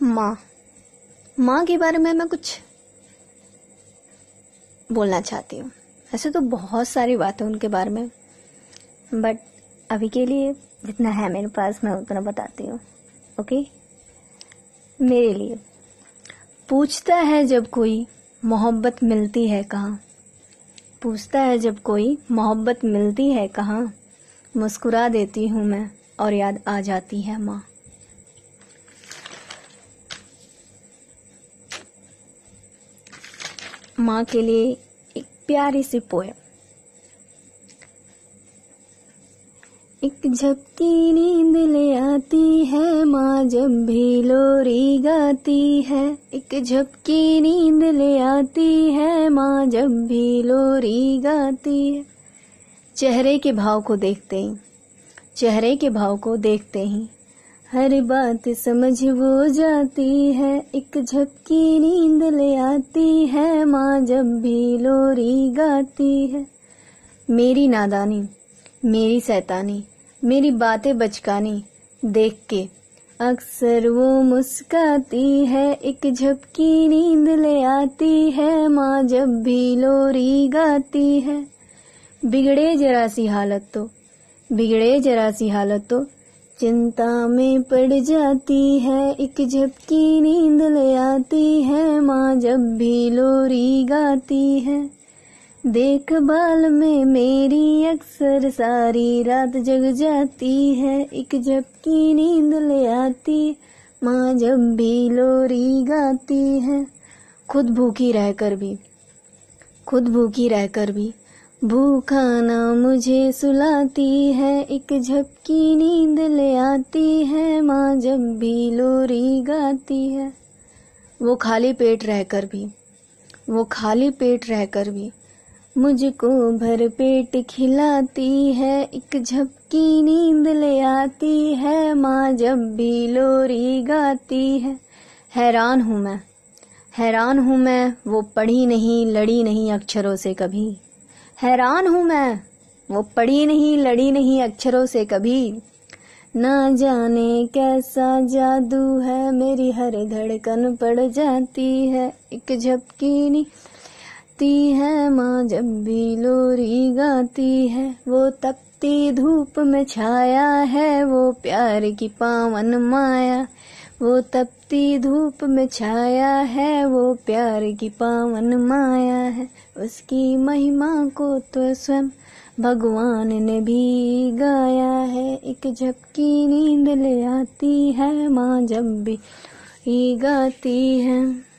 माँ। माँ के बारे में मैं कुछ बोलना चाहती हूँ। ऐसे तो बहुत सारी बातें उनके बारे में बट अभी के लिए जितना है मेरे पास, मैं उतना बताती हूँ ओके मेरे लिए। पूछता है जब कोई मोहब्बत मिलती है कहाँ? पूछता है जब कोई मोहब्बत मिलती है कहाँ? मुस्कुरा देती हूँ मैं और याद आ जाती है माँ। माँ के लिए एक प्यारी सी पोएम। एक झपकी नींद ले आती है, माँ जब भी लोरी गाती है। एक झपकी नींद ले आती है, माँ जब भी लोरी गाती है। चेहरे के भाव को देखते ही, चेहरे के भाव को देखते ही हर बात समझ वो जाती है। एक झपकी नींद ले आती है। माँ जब भी लोरी गाती है। मेरी नादानी, मेरी सैतानी, मेरी बातें बचकानी देख के अक्सर वो मुस्काती है। एक झपकी नींद ले आती है। माँ जब भी लोरी गाती है। बिगड़े जरा सी हालत तो बिगड़े जरा सी हालत तो चिंता में पड़ जाती है, एक झपकी नींद ले आती है, माँ जब भी लोरी गाती है। देखभाल में मेरी अक्सर सारी रात जग जाती है, एक झपकी नींद ले आती, माँ जब भी लोरी गाती है। खुद भूखी रहकर भी, खुद भूखी रहकर भी। भूखा ना मुझे सुलाती है, एक झपकी नींद ले आती है, माँ जब भी लोरी गाती है। वो खाली पेट रहकर भी, वो खाली पेट रहकर भी मुझको भर पेट खिलाती है, एक झपकी नींद ले आती है, माँ जब भी लोरी गाती है। हैरान हूँ मैं, हैरान हूँ मैं, वो पढ़ी नहीं, लड़ी नहीं अक्षरों से कभी। हैरान हूँ मैं। वो पढ़ी नहीं, लड़ी नहीं अक्षरों से कभी। ना जाने कैसा जादू है, मेरी हर धड़कन पड़ जाती है। एक झपकी नी ती है, माँ जब भी लोरी गाती है। वो तपती धूप में छाया है, वो प्यार की पावन माया। वो तपती धूप में छाया है, वो प्यार की पावन माया है। उसकी महिमा को तो स्वयं भगवान ने भी गाया है। एक झपकी नींद ले आती है, माँ जब भी गाती है।